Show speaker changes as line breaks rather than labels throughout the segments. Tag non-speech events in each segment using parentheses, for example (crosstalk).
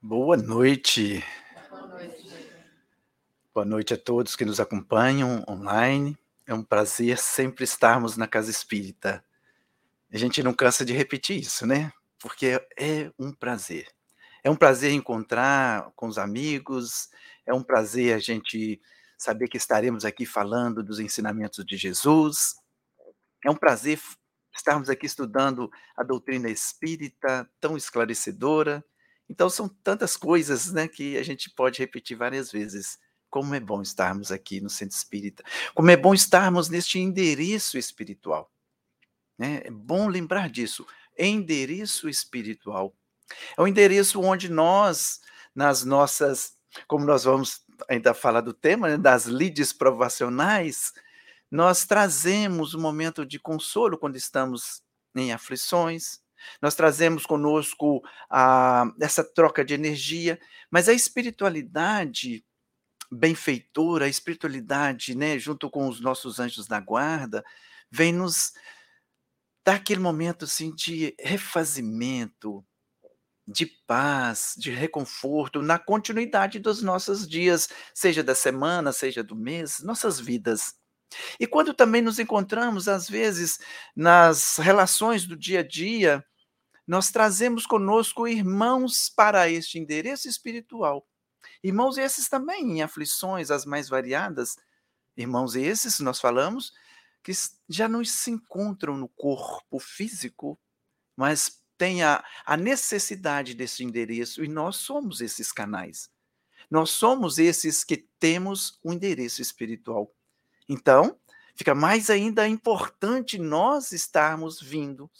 Boa noite.
Boa noite.
Boa noite a todos que nos acompanham online. É um prazer sempre estarmos na Casa Espírita. A gente não cansa de repetir isso, né? Porque é um prazer. É um prazer encontrar com os amigos, é um prazer a gente saber que estaremos aqui falando dos ensinamentos de Jesus. É um prazer estarmos aqui estudando a doutrina espírita, tão esclarecedora. Então, são tantas coisas né, que a gente pode repetir várias vezes. Como é bom estarmos aqui no Centro Espírita. Como é bom estarmos neste endereço espiritual. Né? É bom lembrar disso. Endereço espiritual. É o endereço onde nós, nas nossas, como nós vamos ainda falar do tema, né, das lides provacionais, nós trazemos um momento de consolo quando estamos em aflições, nós trazemos conosco a, essa troca de energia, mas a espiritualidade benfeitora, a espiritualidade, né, junto com os nossos anjos da guarda, vem nos dar aquele momento assim de refazimento, de paz, de reconforto na continuidade dos nossos dias, seja da semana, seja do mês, nossas vidas. E quando também nos encontramos, às vezes, nas relações do dia a dia, nós trazemos conosco irmãos para este endereço espiritual. Irmãos esses também em aflições as mais variadas, irmãos esses, nós falamos, que já não se encontram no corpo físico, mas têm a, a necessidade desse endereço, e nós somos esses canais. Nós somos esses que temos o um endereço espiritual. Então, fica mais ainda importante nós estarmos vindo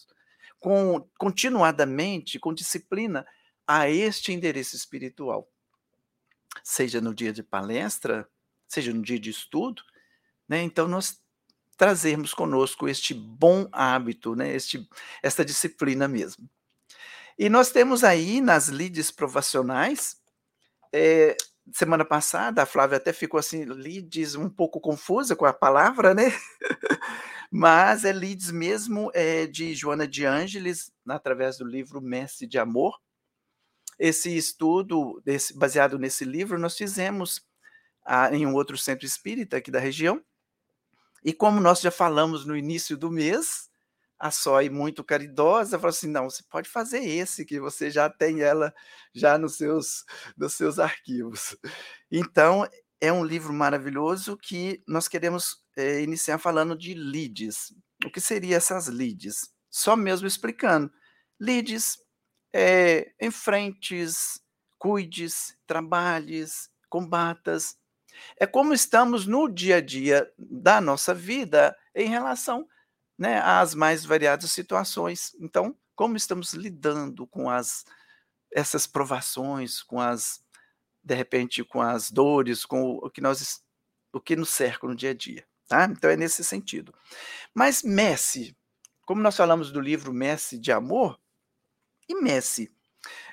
com, continuadamente, com disciplina, a este endereço espiritual. Seja no dia de palestra, seja no dia de estudo, né? Então, nós trazermos conosco este bom hábito, né? este, esta disciplina mesmo. E nós temos aí nas lides provacionais é, semana passada, a Flávia até ficou assim, leads, um pouco confusa com a palavra, né? (laughs) Mas é leads mesmo é, de Joana de Ângeles, através do livro Mestre de Amor. Esse estudo, desse, baseado nesse livro, nós fizemos ah, em um outro centro espírita aqui da região. E como nós já falamos no início do mês, a Sói, muito caridosa, falou assim: não, você pode fazer esse, que você já tem ela já nos seus, nos seus arquivos. Então, é um livro maravilhoso que nós queremos é, iniciar falando de leads. O que seriam essas leads? Só mesmo explicando. Leads é enfrentes, cuides, trabalhes, combatas. É como estamos no dia a dia da nossa vida em relação né, mais variadas situações. Então, como estamos lidando com as essas provações, com as de repente com as dores, com o que nós o que nos cerca no dia a dia, tá? Então é nesse sentido. Mas Messi, como nós falamos do livro Messi de Amor, e Messi,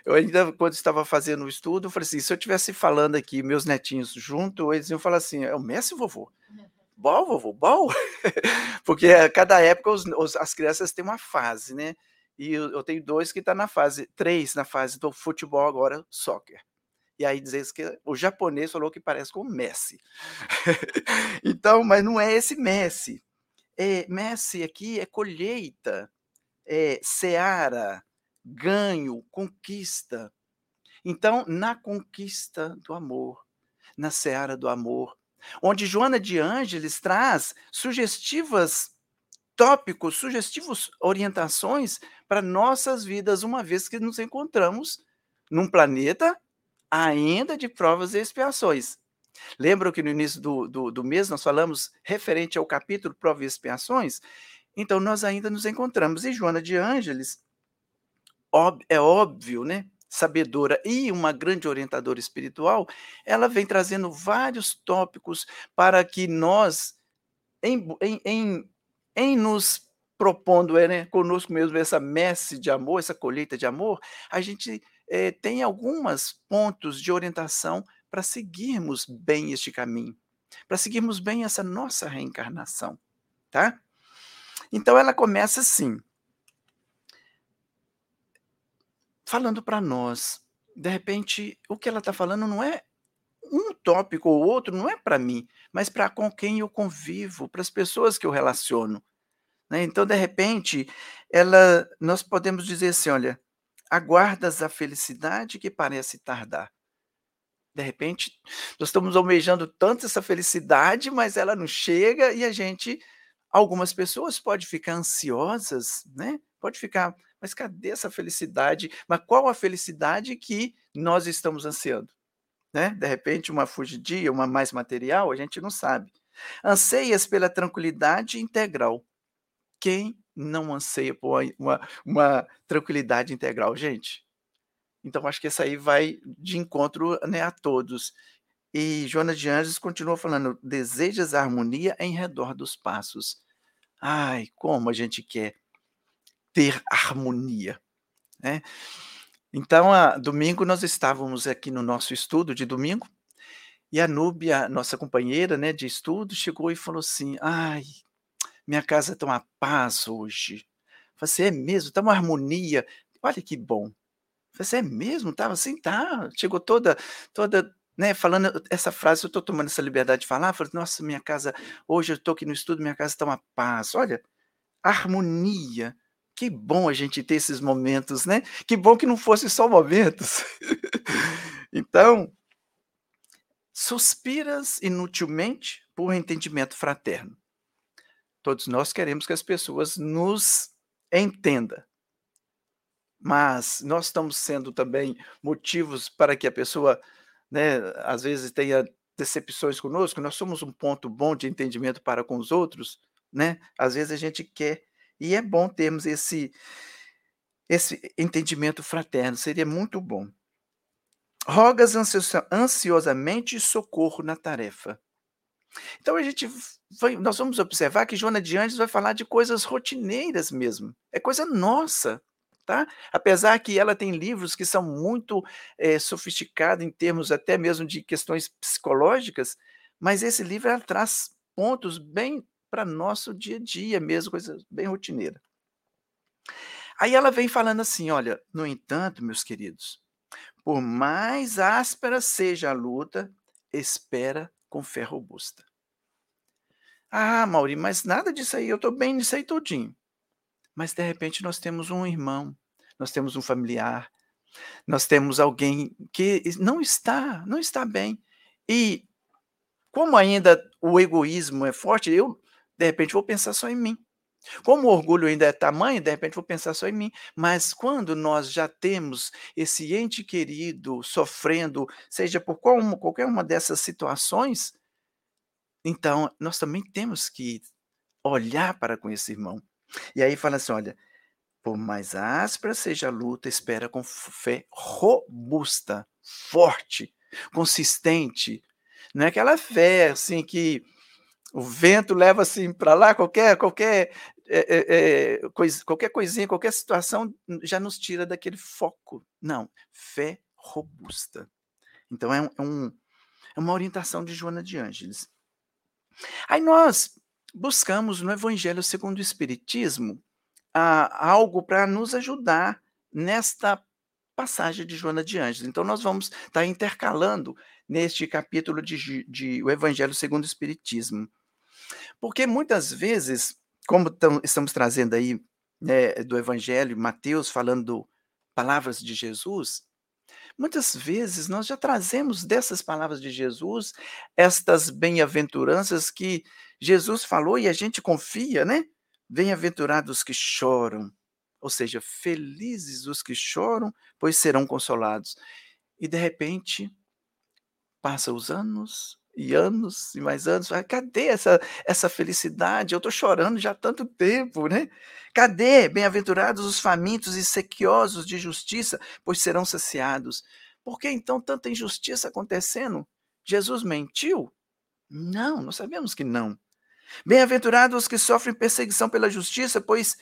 eu ainda, quando estava fazendo o estudo, eu falei assim: se eu estivesse falando aqui, meus netinhos junto, eles iam falar assim: é o Messi, vovô? Bom, vovô, bom. (laughs) Porque a cada época os, os, as crianças têm uma fase, né? E eu, eu tenho dois que estão tá na fase, três na fase do futebol agora, soccer. E aí diz que o japonês falou que parece com o Messi. (laughs) então, mas não é esse Messi. É, Messi aqui é colheita, é seara, ganho, conquista. Então, na conquista do amor, na seara do amor, onde Joana de Ângeles traz sugestivas tópicos, sugestivos orientações para nossas vidas, uma vez que nos encontramos num planeta ainda de provas e expiações. Lembram que no início do, do, do mês nós falamos referente ao capítulo Provas e Expiações? Então, nós ainda nos encontramos. E Joana de Ângeles, é óbvio, né? Sabedora e uma grande orientadora espiritual, ela vem trazendo vários tópicos para que nós, em, em, em, em nos propondo é, né, conosco mesmo essa messe de amor, essa colheita de amor, a gente é, tem alguns pontos de orientação para seguirmos bem este caminho, para seguirmos bem essa nossa reencarnação, tá? Então ela começa assim: falando para nós de repente, o que ela está falando não é um tópico ou outro, não é para mim, mas para com quem eu convivo, para as pessoas que eu relaciono. Né? Então, de repente, ela, nós podemos dizer assim: olha, aguardas a felicidade que parece tardar. De repente, nós estamos almejando tanto essa felicidade, mas ela não chega e a gente, algumas pessoas podem ficar ansiosas, né? Pode ficar, mas cadê essa felicidade? Mas qual a felicidade que nós estamos ansiando? Né? De repente, uma fugidia, uma mais material, a gente não sabe. Anseias pela tranquilidade integral. Quem não anseia por uma, uma tranquilidade integral, gente? Então, acho que essa aí vai de encontro né, a todos. E Joana de Anjos continua falando: desejas a harmonia em redor dos passos. Ai, como a gente quer ter harmonia. Né? Então, a, domingo nós estávamos aqui no nosso estudo de domingo, e a Núbia, nossa companheira né, de estudo, chegou e falou assim: Ai, minha casa está uma paz hoje. Você é mesmo, está uma harmonia. Olha que bom. Você é mesmo? Estava assim, tá. Chegou toda, toda, né, falando essa frase, eu estou tomando essa liberdade de falar, falei, nossa, minha casa, hoje eu estou aqui no estudo, minha casa está uma paz. Olha, harmonia. Que bom a gente ter esses momentos, né? Que bom que não fosse só momentos. (laughs) então, suspiras inutilmente por entendimento fraterno. Todos nós queremos que as pessoas nos entendam. Mas nós estamos sendo também motivos para que a pessoa, né, às vezes tenha decepções conosco. Nós somos um ponto bom de entendimento para com os outros, né? Às vezes a gente quer e é bom termos esse esse entendimento fraterno, seria muito bom. Rogas ansiosamente socorro na tarefa. Então a gente vai, nós vamos observar que Joana de Anjos vai falar de coisas rotineiras mesmo. É coisa nossa, tá? Apesar que ela tem livros que são muito é, sofisticados em termos até mesmo de questões psicológicas, mas esse livro ela traz pontos bem para nosso dia a dia mesmo, coisa bem rotineira. Aí ela vem falando assim, olha, no entanto, meus queridos, por mais áspera seja a luta, espera com fé robusta. Ah, Mauri, mas nada disso aí, eu estou bem nisso aí todinho. Mas de repente nós temos um irmão, nós temos um familiar, nós temos alguém que não está, não está bem. E como ainda o egoísmo é forte, eu de repente vou pensar só em mim. Como o orgulho ainda é tamanho, de repente vou pensar só em mim. Mas quando nós já temos esse ente querido sofrendo, seja por qualquer uma dessas situações, então nós também temos que olhar para com esse irmão. E aí fala assim: olha, por mais áspera seja a luta, espera com fé robusta, forte, consistente. Não é aquela fé assim que o vento leva assim para lá, qualquer, qualquer é, é, é, coisa, qualquer coisinha, qualquer situação já nos tira daquele foco. Não, fé robusta. Então é, um, é, um, é uma orientação de Joana de Ângeles. Aí nós buscamos no Evangelho segundo o Espiritismo ah, algo para nos ajudar nesta passagem de Joana de Ângeles. Então nós vamos estar tá intercalando neste capítulo de, de o Evangelho segundo o Espiritismo. Porque muitas vezes como tam, estamos trazendo aí né, do Evangelho, Mateus falando palavras de Jesus, muitas vezes nós já trazemos dessas palavras de Jesus estas bem-aventuranças que Jesus falou e a gente confia, né? Bem-aventurados que choram, ou seja, felizes os que choram, pois serão consolados. E de repente, passa os anos, e anos e mais anos. Cadê essa, essa felicidade? Eu estou chorando já há tanto tempo, né? Cadê? Bem-aventurados os famintos e sequiosos de justiça, pois serão saciados. Por que então tanta injustiça acontecendo? Jesus mentiu? Não, nós sabemos que não. Bem-aventurados os que sofrem perseguição pela justiça, pois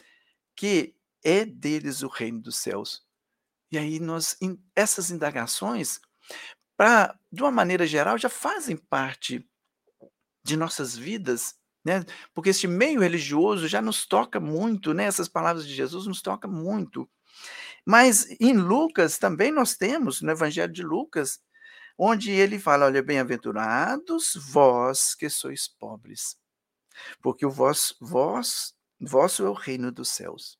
que é deles o reino dos céus. E aí nós essas indagações pra, de uma maneira geral, já fazem parte de nossas vidas, né? Porque este meio religioso já nos toca muito, né? Essas palavras de Jesus nos toca muito. Mas em Lucas também nós temos, no Evangelho de Lucas, onde ele fala: Olha, bem-aventurados vós que sois pobres, porque o vós, vós, vosso é o reino dos céus.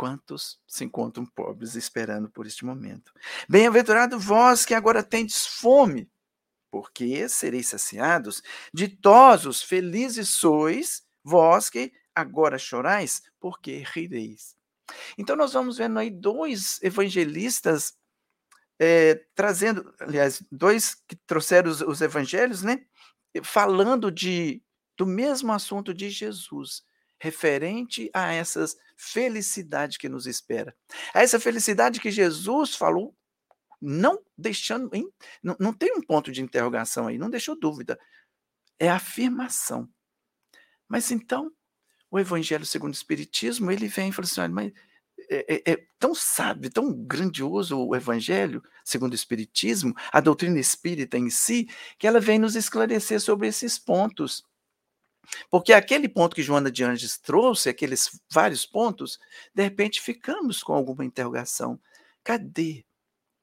Quantos se encontram pobres esperando por este momento? Bem-aventurado vós que agora tendes fome, porque sereis saciados. Ditosos, felizes sois, vós que agora chorais, porque rireis. Então, nós vamos vendo aí dois evangelistas é, trazendo, aliás, dois que trouxeram os, os evangelhos, né? Falando de, do mesmo assunto de Jesus, referente a essas felicidade que nos espera. A essa felicidade que Jesus falou, não deixando, hein? Não, não tem um ponto de interrogação aí, não deixou dúvida. É afirmação. Mas então, o Evangelho segundo o Espiritismo, ele vem e fala assim: olha, mas é, é, é, tão sábio, tão grandioso o Evangelho, segundo o Espiritismo, a doutrina espírita em si, que ela vem nos esclarecer sobre esses pontos. Porque aquele ponto que Joana de Anjos trouxe, aqueles vários pontos, de repente ficamos com alguma interrogação. Cadê?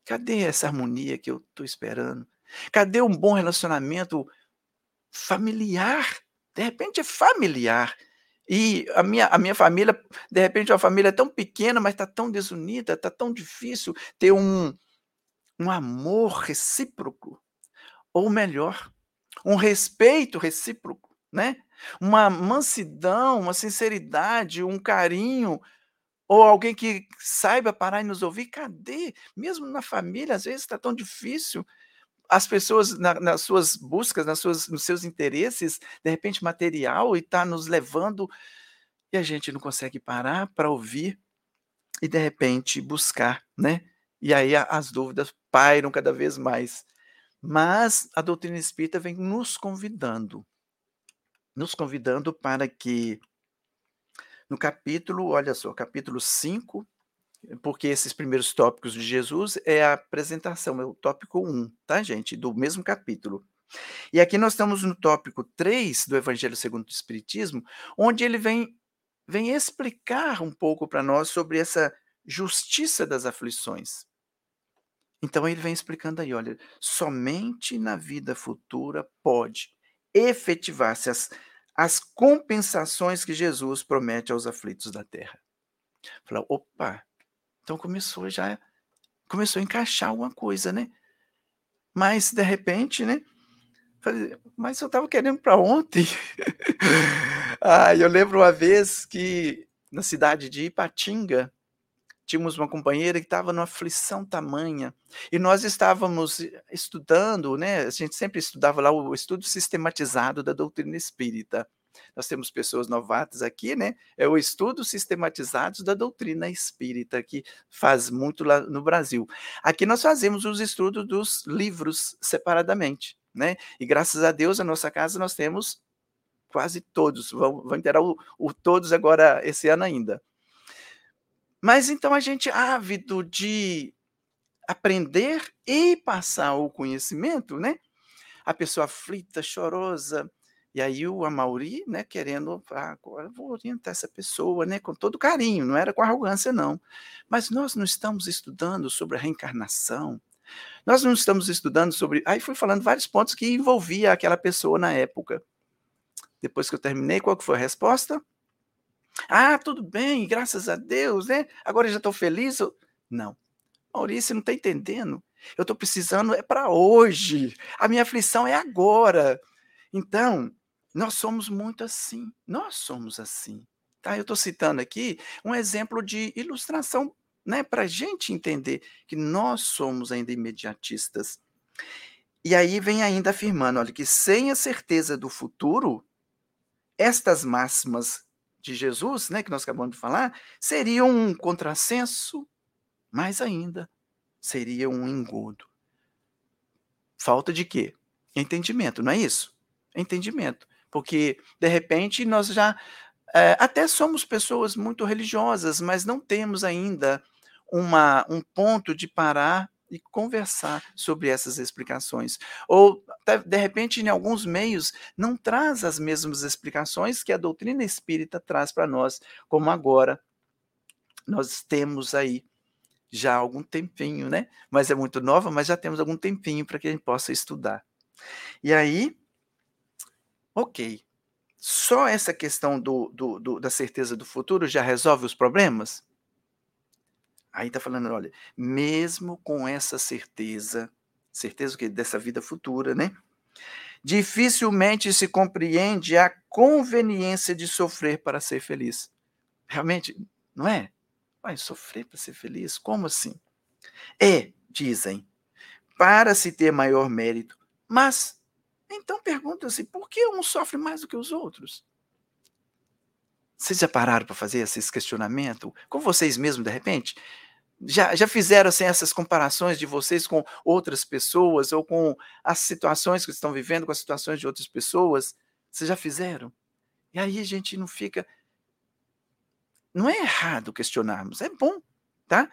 Cadê essa harmonia que eu estou esperando? Cadê um bom relacionamento familiar? De repente é familiar. E a minha, a minha família, de repente, uma família tão pequena, mas está tão desunida, está tão difícil ter um, um amor recíproco. Ou melhor, um respeito recíproco, né? Uma mansidão, uma sinceridade, um carinho, ou alguém que saiba parar e nos ouvir. Cadê? Mesmo na família, às vezes está tão difícil as pessoas na, nas suas buscas, nas suas, nos seus interesses, de repente material, e está nos levando, e a gente não consegue parar para ouvir e de repente buscar, né? E aí as dúvidas pairam cada vez mais. Mas a doutrina espírita vem nos convidando, nos convidando para que no capítulo, olha só, capítulo 5, porque esses primeiros tópicos de Jesus é a apresentação, é o tópico 1, tá, gente? Do mesmo capítulo. E aqui nós estamos no tópico 3 do Evangelho segundo o Espiritismo, onde ele vem, vem explicar um pouco para nós sobre essa justiça das aflições. Então ele vem explicando aí, olha, somente na vida futura pode efetivar-se as, as compensações que Jesus promete aos aflitos da terra. Fala, opa, então começou já começou a encaixar alguma coisa, né? Mas de repente, né? Mas eu estava querendo para ontem. (laughs) ah, eu lembro uma vez que na cidade de Ipatinga tínhamos uma companheira que estava numa aflição tamanha e nós estávamos estudando, né? A gente sempre estudava lá o estudo sistematizado da doutrina espírita. Nós temos pessoas novatas aqui, né? É o estudo sistematizado da doutrina espírita, que faz muito lá no Brasil. Aqui nós fazemos os estudos dos livros separadamente, né? E graças a Deus, a nossa casa nós temos quase todos. Vamos, vamos ter o, o todos agora esse ano ainda. Mas então a gente ávido de aprender e passar o conhecimento, né? A pessoa aflita, chorosa, e aí o Amauri, né, querendo, ah, agora vou orientar essa pessoa, né, com todo carinho, não era com arrogância não. Mas nós não estamos estudando sobre a reencarnação. Nós não estamos estudando sobre, aí fui falando vários pontos que envolvia aquela pessoa na época. Depois que eu terminei, qual que foi a resposta? Ah, tudo bem, graças a Deus, né? Agora eu já estou feliz. Não. Maurício, não está entendendo. Eu estou precisando, é para hoje. A minha aflição é agora. Então, nós somos muito assim, nós somos assim. Tá? Eu estou citando aqui um exemplo de ilustração né, para a gente entender que nós somos ainda imediatistas. E aí vem ainda afirmando, olha, que sem a certeza do futuro, estas máximas de Jesus, né, que nós acabamos de falar, seriam um contrassenso, mais ainda, seria um engodo. Falta de quê? Entendimento, não é isso? Entendimento porque de repente nós já é, até somos pessoas muito religiosas, mas não temos ainda uma, um ponto de parar e conversar sobre essas explicações. Ou, de repente, em alguns meios, não traz as mesmas explicações que a doutrina espírita traz para nós, como agora nós temos aí já algum tempinho, né? Mas é muito nova, mas já temos algum tempinho para que a gente possa estudar. E aí, ok. Só essa questão do, do, do da certeza do futuro já resolve os problemas? Aí está falando, olha, mesmo com essa certeza, certeza que dessa vida futura, né? Dificilmente se compreende a conveniência de sofrer para ser feliz. Realmente, não é? Vai sofrer para ser feliz? Como assim? É, dizem, para se ter maior mérito. Mas, então pergunta-se, por que um sofre mais do que os outros? Vocês já pararam para fazer esse questionamento com vocês mesmos, de repente? Já, já fizeram assim, essas comparações de vocês com outras pessoas ou com as situações que estão vivendo, com as situações de outras pessoas? Vocês já fizeram? E aí a gente não fica. Não é errado questionarmos, é bom, tá?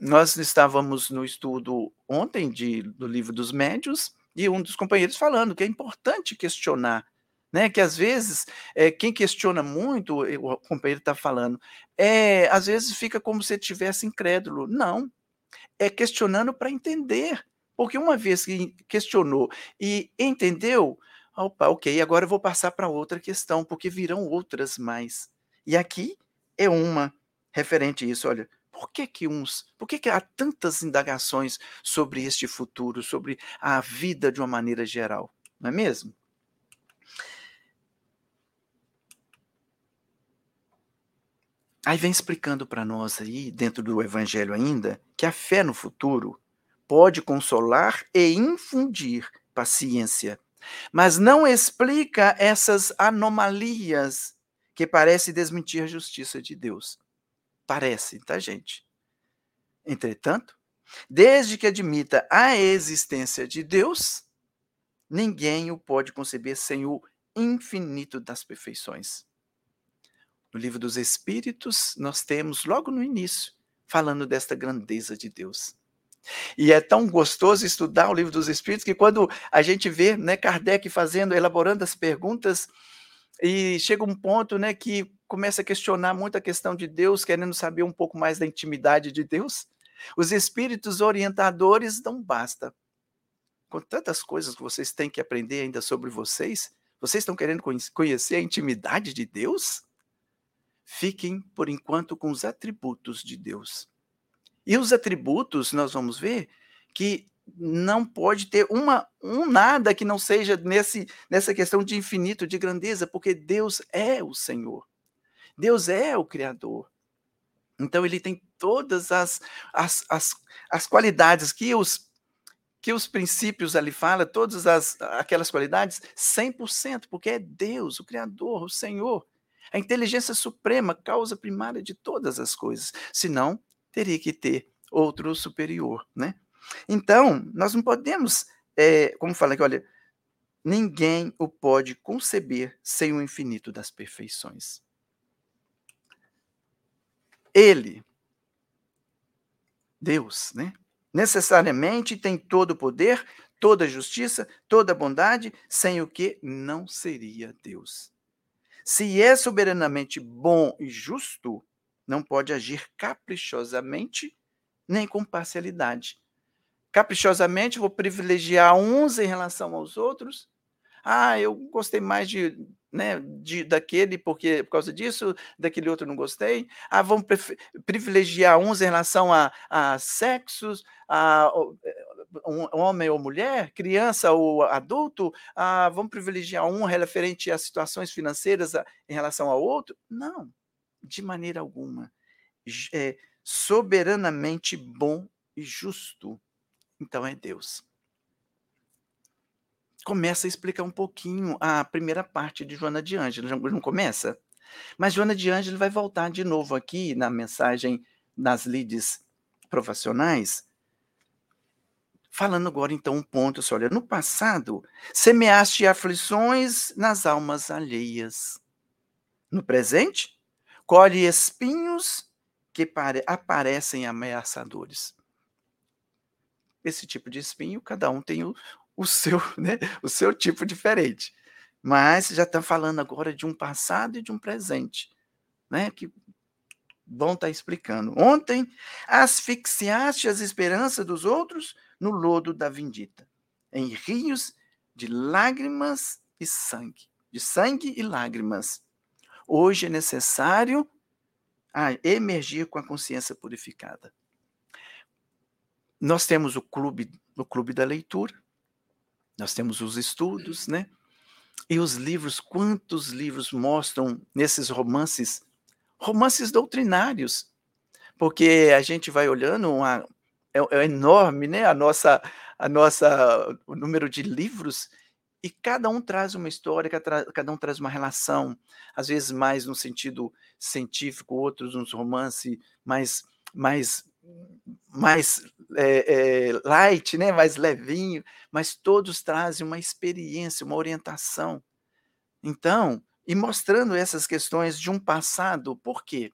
Nós estávamos no estudo ontem de, do livro dos médios e um dos companheiros falando que é importante questionar né? Que às vezes é, quem questiona muito, o companheiro está falando, é, às vezes fica como se estivesse incrédulo. Não, é questionando para entender. Porque uma vez que questionou e entendeu, opa, ok, agora eu vou passar para outra questão, porque virão outras mais. E aqui é uma referente a isso. Olha, por que que uns, por que que há tantas indagações sobre este futuro, sobre a vida de uma maneira geral, não é mesmo? Aí vem explicando para nós aí, dentro do evangelho ainda, que a fé no futuro pode consolar e infundir paciência, mas não explica essas anomalias que parece desmentir a justiça de Deus. Parece, tá, gente? Entretanto, desde que admita a existência de Deus, ninguém o pode conceber sem o infinito das perfeições. No livro dos Espíritos, nós temos logo no início falando desta grandeza de Deus. E é tão gostoso estudar o livro dos Espíritos que quando a gente vê, né, Kardec fazendo, elaborando as perguntas e chega um ponto, né, que começa a questionar muito a questão de Deus, querendo saber um pouco mais da intimidade de Deus. Os espíritos orientadores não basta. Com tantas coisas que vocês têm que aprender ainda sobre vocês, vocês estão querendo conhecer a intimidade de Deus? Fiquem por enquanto com os atributos de Deus. E os atributos, nós vamos ver que não pode ter uma, um nada que não seja nesse, nessa questão de infinito, de grandeza, porque Deus é o Senhor. Deus é o Criador. Então ele tem todas as, as, as, as qualidades que os, que os princípios ali falam, todas as, aquelas qualidades, 100%, porque é Deus, o Criador, o Senhor. A inteligência suprema, causa primária de todas as coisas. Senão, teria que ter outro superior, né? Então, nós não podemos, é, como fala aqui, olha, ninguém o pode conceber sem o infinito das perfeições. Ele, Deus, né? Necessariamente tem todo o poder, toda a justiça, toda a bondade, sem o que não seria Deus. Se é soberanamente bom e justo, não pode agir caprichosamente nem com parcialidade. Caprichosamente, vou privilegiar uns em relação aos outros. Ah, eu gostei mais de, né, de, daquele porque por causa disso, daquele outro não gostei. Ah, vamos privilegiar uns em relação a, a sexos, a, um homem ou mulher, criança ou adulto, ah, vamos privilegiar um referente às situações financeiras ah, em relação ao outro? Não, de maneira alguma. É soberanamente bom e justo. Então é Deus. Começa a explicar um pouquinho a primeira parte de Joana de Ângelo, não começa? Mas Joana de Ângelo vai voltar de novo aqui na mensagem nas lides profissionais, Falando agora, então, um ponto, assim, olha, no passado, semeaste aflições nas almas alheias. No presente, colhe espinhos que aparecem ameaçadores. Esse tipo de espinho, cada um tem o, o seu, (laughs) né, o seu tipo diferente. Mas já está falando agora de um passado e de um presente, né, que Bom tá explicando. Ontem asfixiaste as esperanças dos outros no lodo da vindita, em rios de lágrimas e sangue, de sangue e lágrimas. Hoje é necessário emergir com a consciência purificada. Nós temos o clube, o clube da leitura, nós temos os estudos, né? E os livros, quantos livros mostram nesses romances, romances doutrinários, porque a gente vai olhando, uma, é, é enorme, né? A nossa, a nossa, o número de livros e cada um traz uma história, cada um traz uma relação, às vezes mais no sentido científico, outros nos romances mais, mais, mais é, é, light, né? mais levinho, mas todos trazem uma experiência, uma orientação. Então, e mostrando essas questões de um passado, por quê?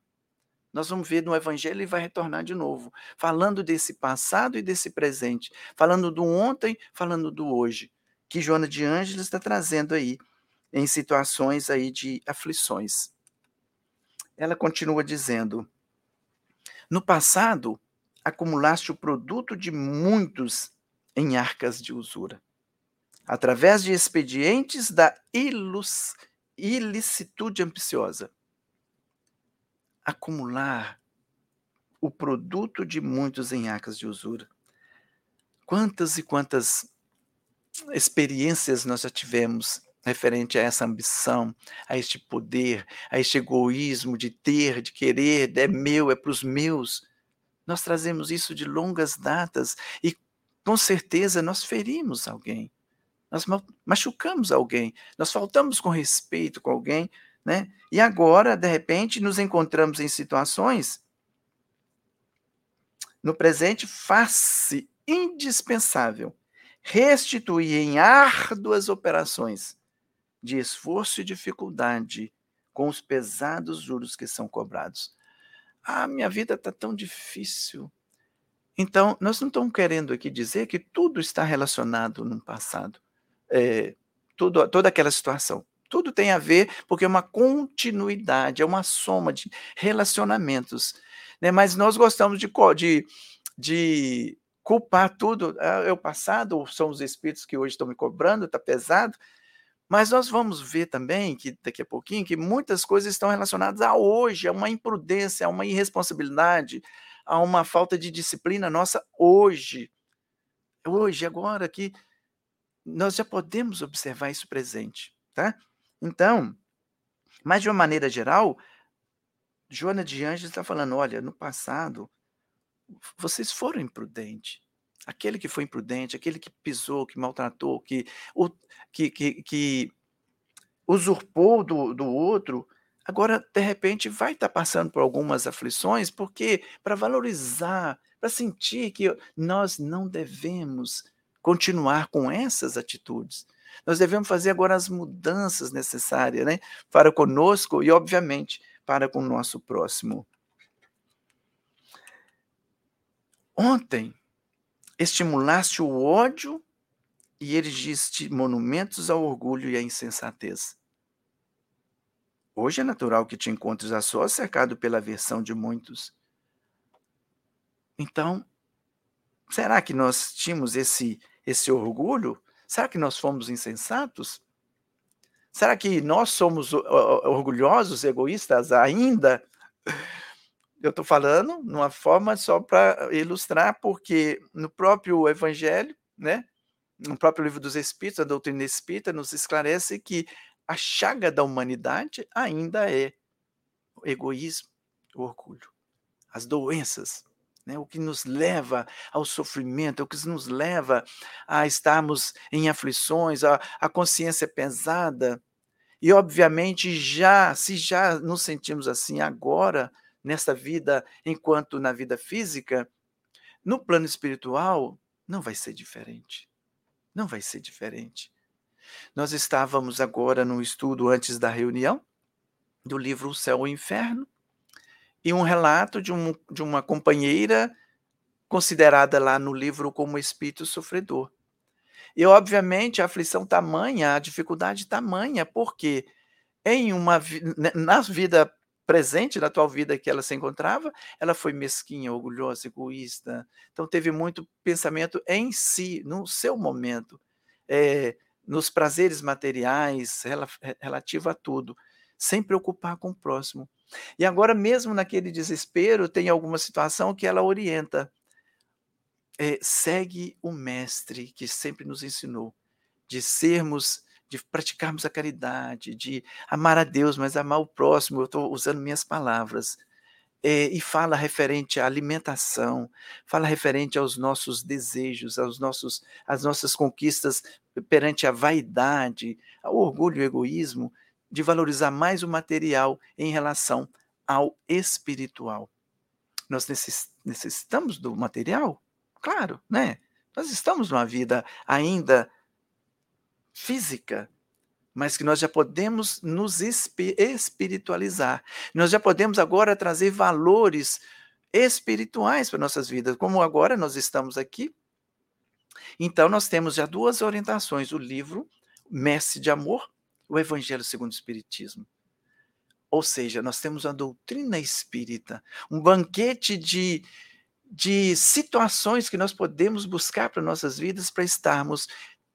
Nós vamos ver no Evangelho e vai retornar de novo, falando desse passado e desse presente, falando do ontem, falando do hoje que Joana de Ângeles está trazendo aí em situações aí de aflições. Ela continua dizendo: No passado, acumulaste o produto de muitos em arcas de usura, através de expedientes da ilus, ilicitude ambiciosa. Acumular o produto de muitos arcas de usura. Quantas e quantas experiências nós já tivemos referente a essa ambição, a este poder, a este egoísmo de ter, de querer, é meu, é para os meus. Nós trazemos isso de longas datas e com certeza nós ferimos alguém, nós machucamos alguém, nós faltamos com respeito com alguém, né? E agora, de repente, nos encontramos em situações no presente faz-se indispensável restituir em árduas operações de esforço e dificuldade com os pesados juros que são cobrados. Ah, minha vida está tão difícil. Então, nós não estamos querendo aqui dizer que tudo está relacionado no passado, é, tudo, toda aquela situação. Tudo tem a ver, porque é uma continuidade, é uma soma de relacionamentos. Né? Mas nós gostamos de, de, de culpar tudo, ah, é o passado, são os espíritos que hoje estão me cobrando, está pesado. Mas nós vamos ver também, que daqui a pouquinho, que muitas coisas estão relacionadas a hoje, a uma imprudência, a uma irresponsabilidade, a uma falta de disciplina nossa hoje. Hoje, agora que nós já podemos observar isso presente, tá? Então, mas de uma maneira geral, Joana de Anjos está falando, olha, no passado vocês foram imprudentes. Aquele que foi imprudente, aquele que pisou, que maltratou, que, que, que, que usurpou do, do outro, agora, de repente, vai estar tá passando por algumas aflições, porque para valorizar, para sentir que nós não devemos continuar com essas atitudes. Nós devemos fazer agora as mudanças necessárias, né, para conosco e, obviamente, para com o nosso próximo. Ontem estimulaste o ódio e erigiste monumentos ao orgulho e à insensatez. Hoje é natural que te encontres a sós cercado pela aversão de muitos. Então, será que nós tínhamos esse, esse orgulho? Será que nós fomos insensatos? Será que nós somos orgulhosos, egoístas ainda? Eu estou falando numa forma só para ilustrar, porque no próprio Evangelho, né, no próprio livro dos Espíritos, a doutrina espírita nos esclarece que a chaga da humanidade ainda é o egoísmo, o orgulho, as doenças, né, o que nos leva ao sofrimento, o que nos leva a estarmos em aflições, a, a consciência pesada. E, obviamente, já, se já nos sentimos assim agora, nessa vida enquanto na vida física, no plano espiritual não vai ser diferente. Não vai ser diferente. Nós estávamos agora no estudo antes da reunião do livro O Céu e o Inferno e um relato de, um, de uma companheira considerada lá no livro como espírito sofredor. E, obviamente, a aflição tamanha, a dificuldade tamanha, porque em uma na vida presente na atual vida que ela se encontrava, ela foi mesquinha, orgulhosa, egoísta. Então teve muito pensamento em si, no seu momento, é, nos prazeres materiais, relativo a tudo, sem preocupar com o próximo. E agora, mesmo naquele desespero, tem alguma situação que ela orienta. É, segue o mestre que sempre nos ensinou de sermos de praticarmos a caridade, de amar a Deus, mas amar o próximo. Eu estou usando minhas palavras. É, e fala referente à alimentação, fala referente aos nossos desejos, aos nossos, às nossas conquistas perante a vaidade, ao orgulho e egoísmo, de valorizar mais o material em relação ao espiritual. Nós necessitamos do material? Claro, né? Nós estamos numa vida ainda física, mas que nós já podemos nos espiritualizar. Nós já podemos agora trazer valores espirituais para nossas vidas, como agora nós estamos aqui. Então nós temos já duas orientações, o livro Mestre de Amor, o Evangelho segundo o Espiritismo. Ou seja, nós temos a doutrina espírita, um banquete de, de situações que nós podemos buscar para nossas vidas para estarmos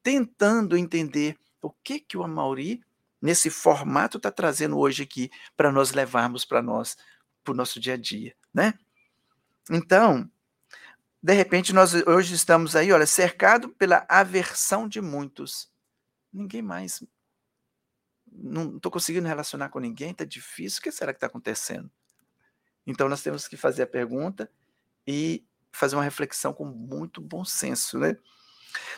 tentando entender o que que o Amauri, nesse formato, está trazendo hoje aqui para nós levarmos para nós, para o nosso dia a dia, né? Então, de repente, nós hoje estamos aí, olha, cercado pela aversão de muitos. Ninguém mais. Não estou conseguindo relacionar com ninguém, está difícil. O que será que está acontecendo? Então, nós temos que fazer a pergunta e fazer uma reflexão com muito bom senso, né?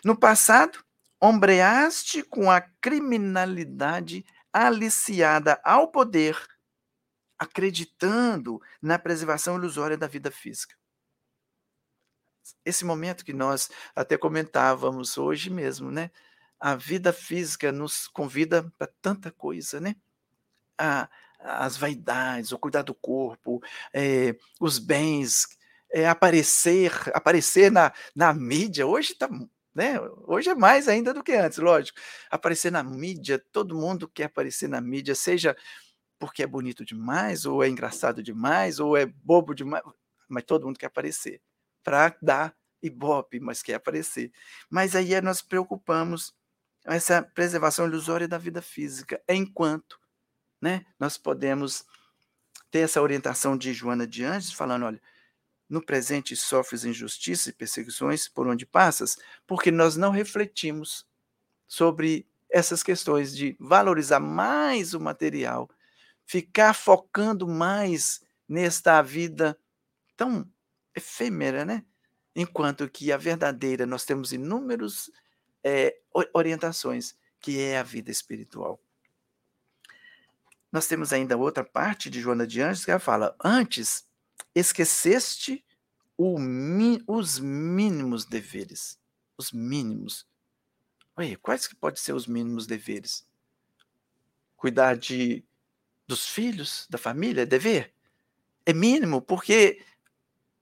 No passado, ombreaste com a criminalidade aliciada ao poder, acreditando na preservação ilusória da vida física. Esse momento que nós até comentávamos hoje mesmo, né? A vida física nos convida para tanta coisa, né? A, as vaidades, o cuidar do corpo, é, os bens, é, aparecer, aparecer na, na mídia. Hoje está né? Hoje é mais ainda do que antes, lógico. Aparecer na mídia, todo mundo quer aparecer na mídia, seja porque é bonito demais, ou é engraçado demais, ou é bobo demais, mas todo mundo quer aparecer para dar ibope, mas quer aparecer. Mas aí é nós preocupamos essa preservação ilusória da vida física, enquanto né, nós podemos ter essa orientação de Joana de Anjos, falando, olha, no presente sofres injustiça e perseguições por onde passas, porque nós não refletimos sobre essas questões de valorizar mais o material, ficar focando mais nesta vida tão efêmera, né? Enquanto que a verdadeira nós temos inúmeras é, orientações, que é a vida espiritual. Nós temos ainda outra parte de Joana de Anjos que ela fala: antes esqueceste os mínimos deveres. Os mínimos. Oi, quais que podem ser os mínimos deveres? Cuidar de, dos filhos, da família, é dever? É mínimo, porque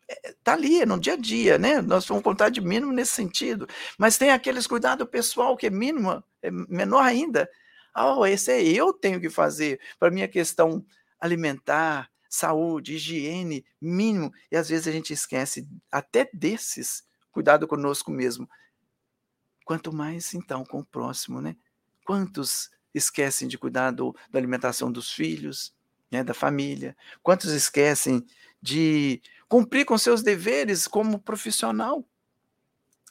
está ali, é no dia a dia, né? Nós vamos contar de mínimo nesse sentido. Mas tem aqueles cuidado pessoal que é mínimo, é menor ainda. Oh, esse é eu tenho que fazer para minha questão alimentar, saúde, higiene, mínimo, e às vezes a gente esquece até desses, cuidado conosco mesmo. Quanto mais então com o próximo, né? Quantos esquecem de cuidar do, da alimentação dos filhos, né, da família? Quantos esquecem de cumprir com seus deveres como profissional?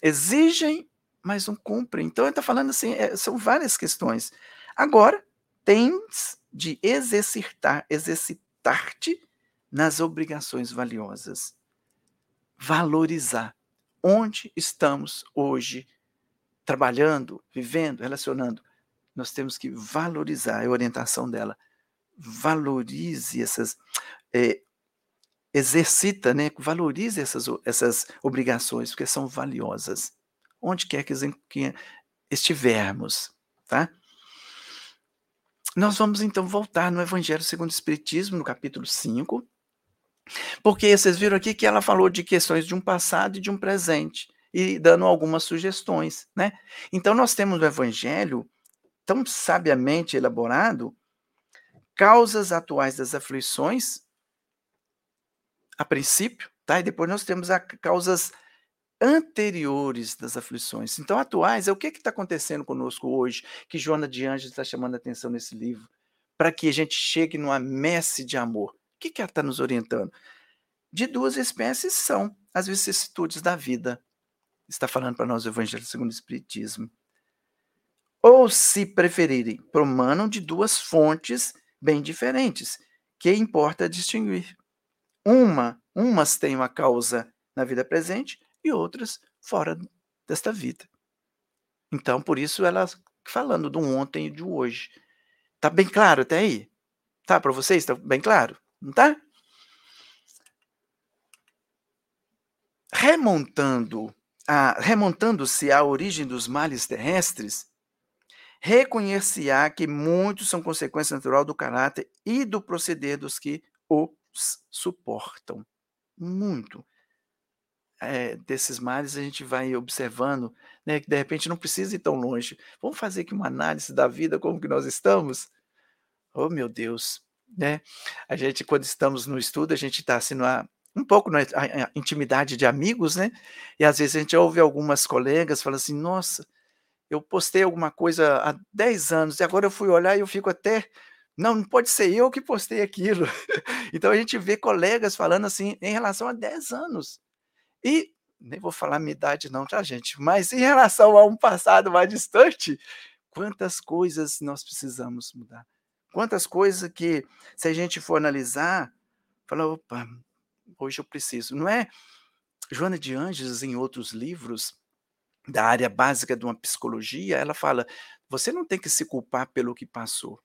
Exigem, mas não cumprem. Então, ele está falando assim, é, são várias questões. Agora, tens de exercitar, exercitar exercitar-te nas obrigações valiosas. Valorizar onde estamos hoje trabalhando, vivendo, relacionando. Nós temos que valorizar a orientação dela. Valorize essas. É, exercita, né? valorize essas, essas obrigações, porque são valiosas. Onde quer que, estivermos. Tá? Nós vamos então voltar no Evangelho segundo o Espiritismo, no capítulo 5, porque vocês viram aqui que ela falou de questões de um passado e de um presente, e dando algumas sugestões, né? Então nós temos o Evangelho tão sabiamente elaborado causas atuais das aflições, a princípio, tá? E depois nós temos as causas anteriores das aflições. Então, atuais é o que está acontecendo conosco hoje, que Joana de Anjos está chamando a atenção nesse livro, para que a gente chegue numa messe de amor. O que, que ela está nos orientando? De duas espécies são as vicissitudes da vida. Está falando para nós o Evangelho segundo o Espiritismo. Ou, se preferirem, promanam de duas fontes bem diferentes, que importa distinguir. Uma, umas têm uma causa na vida presente e outras fora desta vida. Então, por isso ela falando do ontem e do hoje. Tá bem claro até aí? Tá para vocês? Tá bem claro? Não tá? Remontando a remontando-se à origem dos males terrestres, reconhecer-se-á que muitos são consequência natural do caráter e do proceder dos que os suportam. Muito. É, desses males a gente vai observando, né, que de repente não precisa ir tão longe. Vamos fazer aqui uma análise da vida, como que nós estamos? Oh, meu Deus! Né? A gente, quando estamos no estudo, a gente está assim, um pouco na intimidade de amigos, né? E às vezes a gente ouve algumas colegas falando assim, nossa, eu postei alguma coisa há 10 anos e agora eu fui olhar e eu fico até não, não pode ser eu que postei aquilo. (laughs) então a gente vê colegas falando assim em relação a 10 anos. E nem vou falar minha idade não, tá, gente? Mas em relação a um passado mais distante, quantas coisas nós precisamos mudar. Quantas coisas que, se a gente for analisar, fala, opa, hoje eu preciso. Não é? Joana de Anjos, em outros livros, da área básica de uma psicologia, ela fala: você não tem que se culpar pelo que passou.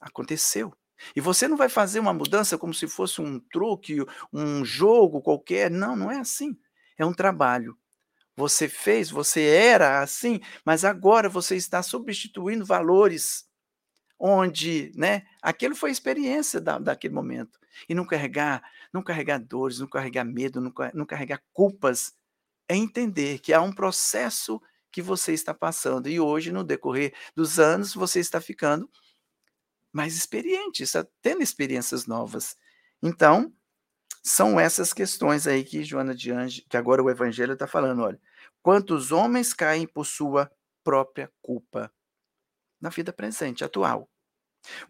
Aconteceu. E você não vai fazer uma mudança como se fosse um truque, um jogo qualquer. Não, não é assim. É um trabalho. Você fez, você era assim, mas agora você está substituindo valores onde, né, aquilo foi a experiência da, daquele momento. E não carregar, não carregar dores, não carregar medo, não, não carregar culpas é entender que há um processo que você está passando. E hoje, no decorrer dos anos, você está ficando mais experiente, está tendo experiências novas. Então, são essas questões aí que Joana de Ange, que agora o Evangelho está falando, olha, quantos homens caem por sua própria culpa na vida presente, atual.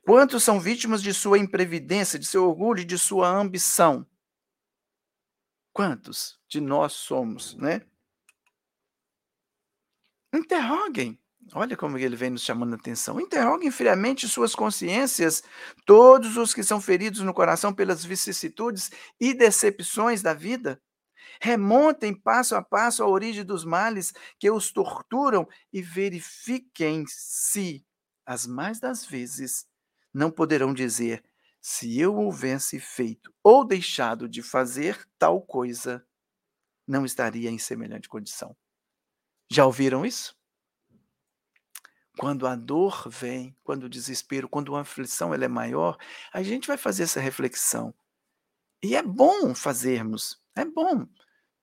Quantos são vítimas de sua imprevidência, de seu orgulho de sua ambição? Quantos de nós somos, né? Interroguem. Olha como ele vem nos chamando a atenção. Interroguem friamente suas consciências, todos os que são feridos no coração pelas vicissitudes e decepções da vida. Remontem passo a passo a origem dos males que os torturam e verifiquem se, as mais das vezes, não poderão dizer: se eu houvesse feito ou deixado de fazer tal coisa, não estaria em semelhante condição. Já ouviram isso? Quando a dor vem, quando o desespero, quando a aflição ela é maior, a gente vai fazer essa reflexão. E é bom fazermos, é bom.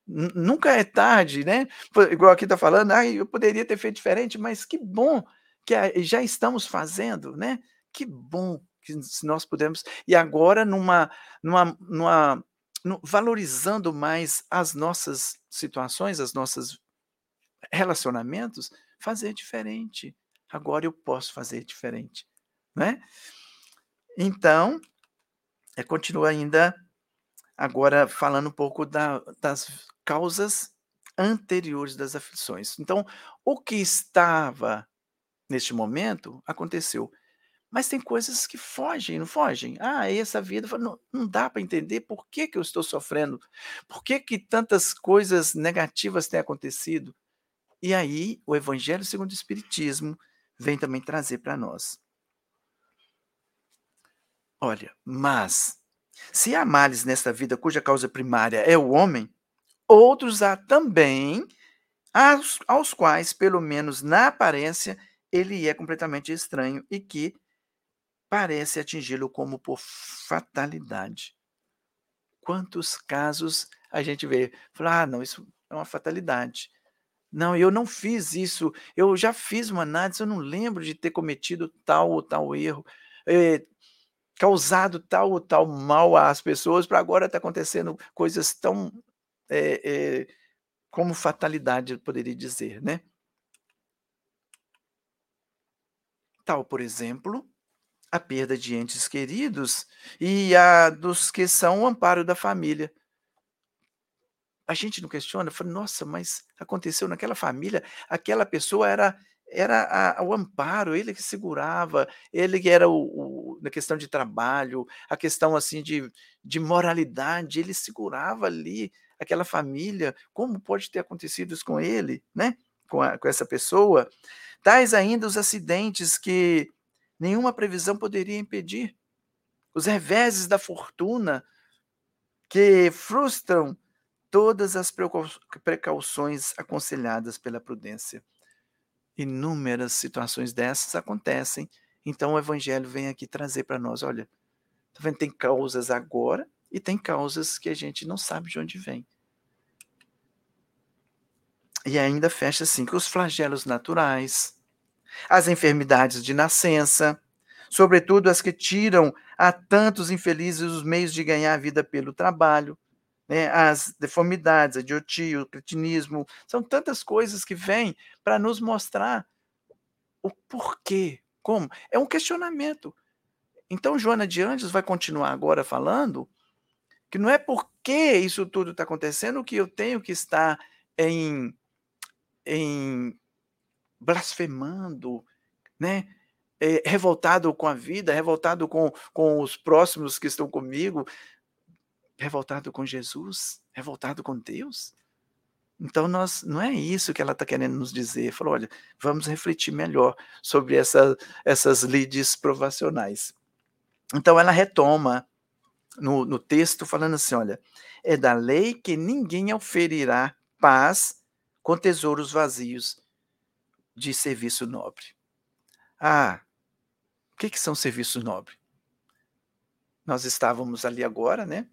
nunca é tarde, né? Igual aqui está falando, ah, eu poderia ter feito diferente, mas que bom que já estamos fazendo, né? Que bom que nós pudermos e agora numa numa numa no, valorizando mais as nossas situações, as nossas relacionamentos, fazer diferente. Agora eu posso fazer diferente, né? Então, é, continua ainda agora falando um pouco da, das causas anteriores das aflições. Então, o que estava neste momento aconteceu. Mas tem coisas que fogem, não fogem? Ah, essa vida, não, não dá para entender por que, que eu estou sofrendo, por que, que tantas coisas negativas têm acontecido. E aí, o Evangelho segundo o Espiritismo vem também trazer para nós. Olha, mas se há males nesta vida cuja causa primária é o homem, outros há também aos, aos quais, pelo menos na aparência, ele é completamente estranho e que parece atingi-lo como por fatalidade. Quantos casos a gente vê? Ah, não, isso é uma fatalidade. Não, eu não fiz isso. Eu já fiz uma análise, eu não lembro de ter cometido tal ou tal erro. É, causado tal ou tal mal às pessoas, para agora tá acontecendo coisas tão, eh eh, como fatalidade, eu poderia dizer, né. Tal, por exemplo, a perda de entes queridos e a dos que são o amparo da família. A gente não questiona, fala: "Nossa, mas aconteceu naquela família, aquela pessoa era era a o amparo, ele que segurava, ele que era o o na questão de trabalho, a questão, assim, de de moralidade, ele segurava ali aquela família, como pode ter acontecido isso com ele, né, com a com essa pessoa?". Tais ainda os acidentes que nenhuma previsão poderia impedir, os reveses da fortuna que frustram todas as precau precauções aconselhadas pela prudência. Inúmeras situações dessas acontecem, então o evangelho vem aqui trazer para nós: "Olha, tá vendo, tem causas agora e tem causas que a gente não sabe de onde vem". E ainda fecha assim: "Que os flagelos naturais, as enfermidades de nascença, sobretudo as que tiram a tantos infelizes os meios de ganhar a vida pelo trabalho, né, as deformidades, a idiotia, o cretinismo, são tantas coisas que vêm para nos mostrar o porquê, como. É um questionamento. Então Joana de Ângeles vai continuar agora falando que não é porque isso tudo está acontecendo que eu tenho que estar em em blasfemando, né, eh, revoltado com a vida, revoltado com com os próximos que estão comigo, revoltado com Jesus, revoltado com Deus. Então nós não é isso que ela está querendo nos dizer, falou: "Olha, vamos refletir melhor sobre essa essas lides provacionais". Então ela retoma no no texto falando assim: "Olha, é da lei que ninguém auferirá paz com tesouros vazios de serviço nobre". Ah, o que que são serviços nobre? Nós estávamos ali agora, né,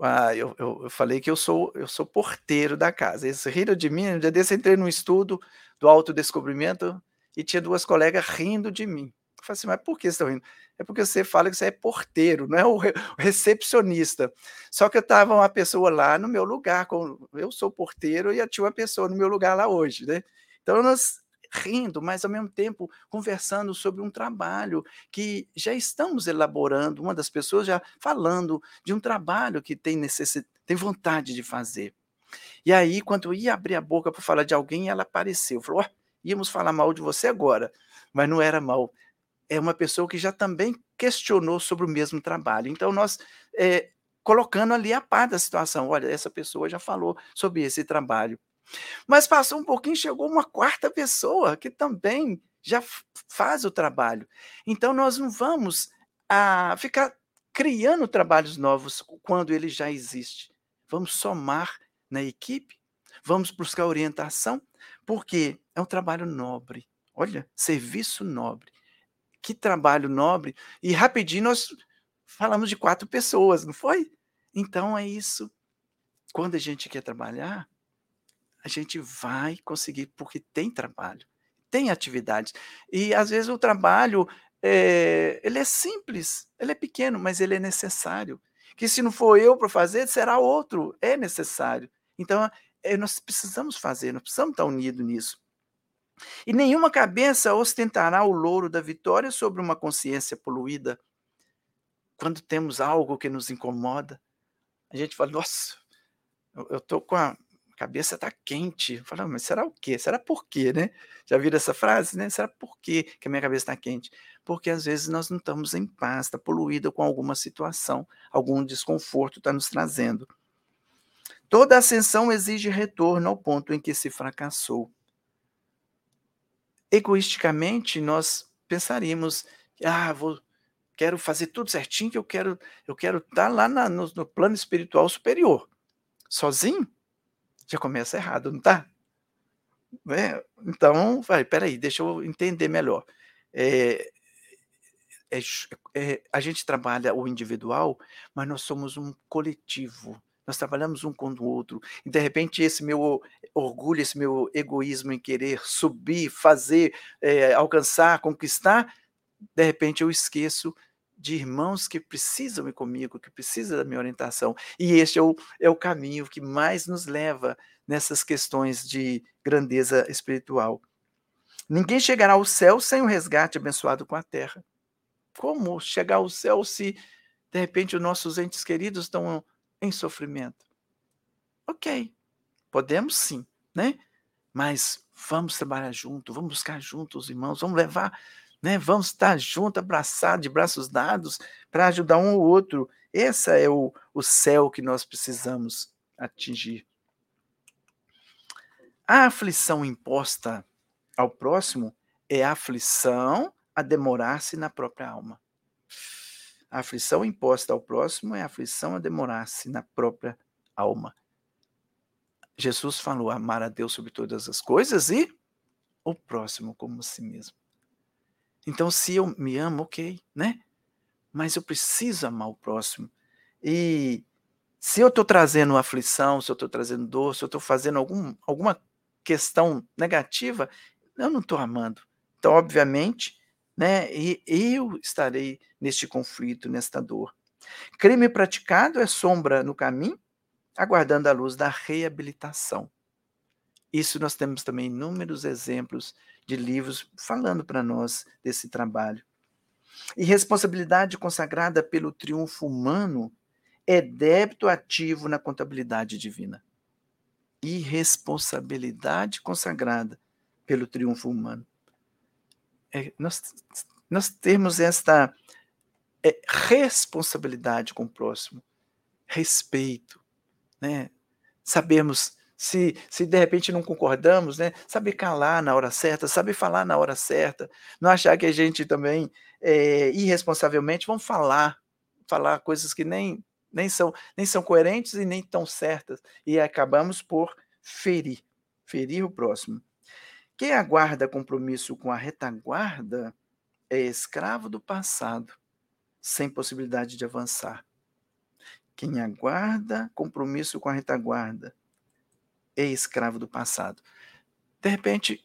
ah, eu eu eu falei que eu sou eu sou porteiro da casa, eles riram de mim, um dia desse entrei num estudo do autodescobrimento e tinha 2 colegas rindo de mim. Eu falei assim: "Mas por que vocês estão rindo?". "É porque você fala que você é porteiro, não é o recepcionista". Só que eu estava uma pessoa lá no meu lugar, com eu sou porteiro e tinha uma pessoa no meu lugar lá hoje, né. Então nós rindo, mas ao mesmo tempo conversando sobre um trabalho que já estamos elaborando, uma das pessoas já falando de um trabalho que tem necessi tem vontade de fazer. E aí quando eu ia abrir a boca para falar de alguém, ela apareceu, falou: "Ó, íamos falar mal de você agora", mas não era mal, é uma pessoa que já também questionou sobre o mesmo trabalho. Então nós, eh, colocando ali a par da situação, "Olha, essa pessoa já falou sobre esse trabalho". Mas passou um pouquinho, chegou uma quarta pessoa que também já faz o trabalho. Então nós não vamos, ah, ficar criando trabalhos novos quando ele já existe. Vamos somar na equipe, vamos buscar orientação, porque é um trabalho nobre. Olha, serviço nobre. Que trabalho nobre, e rapidinho nós falamos de 4 pessoas, não foi? Então é isso. Quando a gente quer trabalhar a gente vai conseguir, porque tem trabalho, tem atividades. E às vezes o trabalho, eh, ele é simples, ele é pequeno, mas ele é necessário. Que se não for eu para fazer, será outro, é necessário. Então, eh, nós precisamos fazer, nós precisamos estar unidos nisso. E nenhuma cabeça ostentará o louro da vitória sobre uma consciência poluída. Quando temos algo que nos incomoda, a gente fala: "Nossa, eu estou com a cabeça está quente. Fala, mas será o quê? Será por quê, né? Já viram essa frase, né? Será por quê que a minha cabeça está quente? Porque às vezes nós não estamos em paz, está poluída com alguma situação, algum desconforto está nos trazendo. Toda ascensão exige retorno ao ponto em que se fracassou. Egoisticamente, nós pensaríamos, ah, vou, quero fazer tudo certinho, que eu quero, eu quero estar tá lá na, no, no plano espiritual superior. Sozinho? Já começa errado, não tá? Né, então, vai, espera aí, deixa eu entender melhor. Eh, é é a gente trabalha o individual, mas nós somos um coletivo, nós trabalhamos um com o outro, e de repente esse meu orgulho, esse meu egoísmo em querer subir, fazer, eh, alcançar, conquistar, de repente eu esqueço de irmãos que precisam ir comigo, que precisam da minha orientação. E este é o, é o caminho que mais nos leva nessas questões de grandeza espiritual. Ninguém chegará ao céu sem o resgate abençoado com a terra. Como chegar ao céu se, de repente, os nossos entes queridos estão em sofrimento? Ok, podemos sim, né? Mas vamos trabalhar junto, vamos buscar juntos os irmãos, vamos levar né? Vamos estar juntos, abraçados, de braços dados, para ajudar um ou outro. Esse é o, o céu que nós precisamos atingir. A aflição imposta ao próximo é a aflição a demorar-se na própria alma. A aflição imposta ao próximo é a aflição a demorar-se na própria alma. Jesus falou amar a Deus sobre todas as coisas e o próximo como si mesmo. Então, se eu me amo, ok, né? Mas eu preciso amar o próximo. E se eu estou trazendo aflição, se eu estou trazendo dor, se eu estou fazendo algum, alguma questão negativa, eu não estou amando. Então, obviamente, né, e eu estarei neste conflito, nesta dor. Crime praticado é sombra no caminho, aguardando a luz da reabilitação. Isso nós temos também inúmeros exemplos de livros falando para nós desse trabalho. E responsabilidade consagrada pelo triunfo humano é débito ativo na contabilidade divina. E responsabilidade consagrada pelo triunfo humano. É, nós, nós temos esta é, responsabilidade com o próximo, respeito, né? Se, se de repente não concordamos, né, saber calar na hora certa, saber falar na hora certa, não achar que a gente também, é, irresponsavelmente, vão falar, falar coisas que nem, nem, são, nem são coerentes e nem tão certas, e acabamos por ferir, ferir o próximo. Quem aguarda compromisso com a retaguarda é escravo do passado, sem possibilidade de avançar. Quem aguarda compromisso com a retaguarda é escravo do passado. De repente,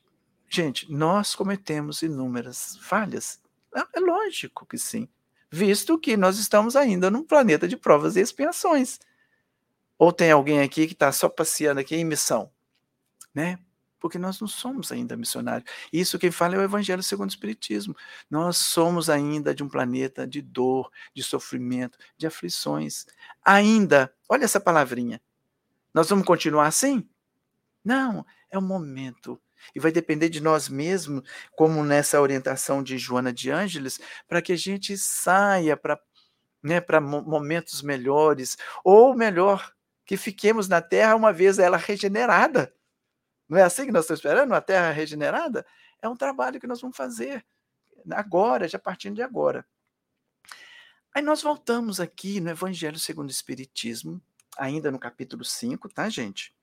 gente, nós cometemos inúmeras falhas. É, é lógico que sim, visto que nós estamos ainda num planeta de provas e expiações. Ou tem alguém aqui que está só passeando aqui em missão, né? Porque nós não somos ainda missionários. Isso quem fala é o Evangelho segundo o Espiritismo. Nós somos ainda de um planeta de dor, de sofrimento, de aflições. Ainda, olha essa palavrinha. Nós vamos continuar assim? Não, é o momento. E vai depender de nós mesmos, como nessa orientação de Joana de Ângeles, para que a gente saia para né, para momentos melhores, ou melhor, que fiquemos na Terra uma vez ela regenerada. Não é assim que nós estamos esperando, a Terra regenerada? É um trabalho que nós vamos fazer agora, já partindo de agora. Aí nós voltamos aqui no Evangelho segundo o Espiritismo, ainda no capítulo 5, tá, gente?